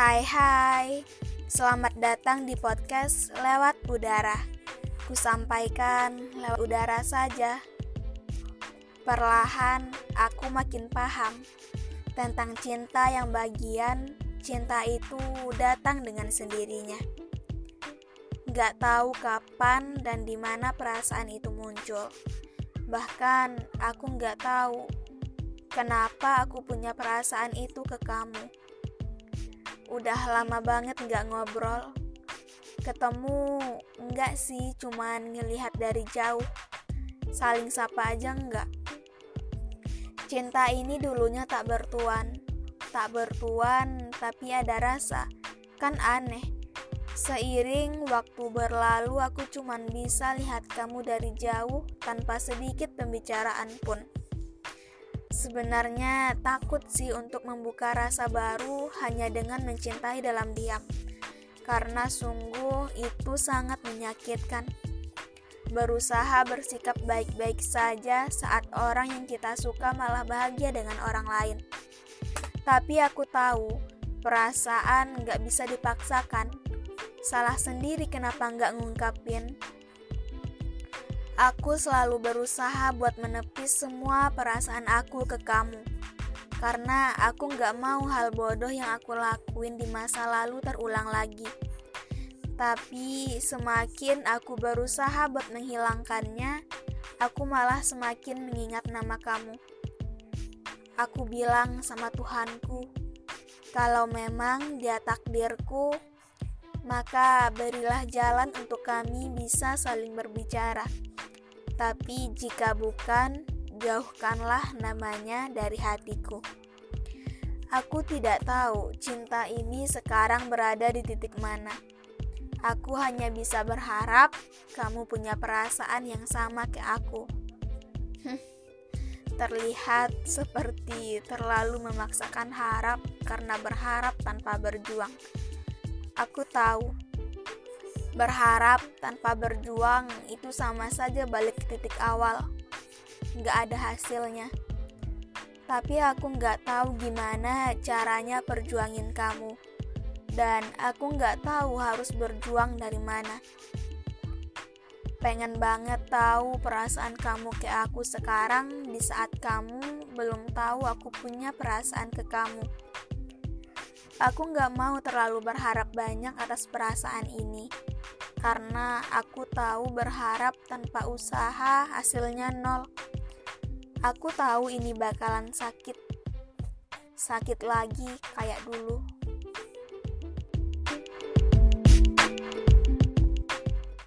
Hai hai, selamat datang di podcast Lewat Udara. Kusampaikan lewat udara saja. Perlahan aku makin paham Tentang cinta yang bagian cinta itu datang dengan sendirinya. Gak tahu kapan dan di mana perasaan itu muncul. Bahkan aku gak tahu kenapa aku punya perasaan itu ke kamu Udah lama banget nggak ngobrol. Ketemu enggak sih, cuman ngelihat dari jauh. Saling sapa aja enggak. Cinta ini dulunya tak bertuan. Tak bertuan, tapi ada rasa. Kan aneh. Seiring waktu berlalu, aku cuman bisa lihat kamu dari jauh tanpa sedikit pembicaraan pun. Sebenarnya takut sih untuk membuka rasa baru hanya dengan mencintai dalam diam. Karena sungguh itu sangat menyakitkan. Berusaha bersikap baik-baik saja saat orang yang kita suka malah bahagia dengan orang lain. Tapi aku tahu, perasaan gak bisa dipaksakan. Salah sendiri kenapa gak ngungkapin Aku selalu berusaha buat menepis semua perasaan aku ke kamu. Karena aku gak mau hal bodoh yang aku lakuin di masa lalu terulang lagi. Tapi semakin aku berusaha buat menghilangkannya, aku malah semakin mengingat nama kamu. Aku bilang sama Tuhanku, kalau memang dia takdirku, maka berilah jalan untuk kami bisa saling berbicara. Tapi jika bukan, jauhkanlah namanya dari hatiku. Aku tidak tahu cinta ini sekarang berada di titik mana. Aku hanya bisa berharap kamu punya perasaan yang sama ke aku. Terlihat seperti terlalu memaksakan harap karena berharap tanpa berjuang. Aku tahu Berharap tanpa berjuang itu sama saja balik ke titik awal. Gak ada hasilnya. Tapi aku gak tahu gimana caranya perjuangin kamu. Dan aku gak tahu harus berjuang dari mana. Pengen banget tahu perasaan kamu ke aku sekarang di saat kamu belum tahu aku punya perasaan ke kamu. Aku gak mau terlalu berharap banyak atas perasaan ini karena aku tahu berharap tanpa usaha hasilnya nol. Aku tahu ini bakalan sakit, sakit lagi kayak dulu.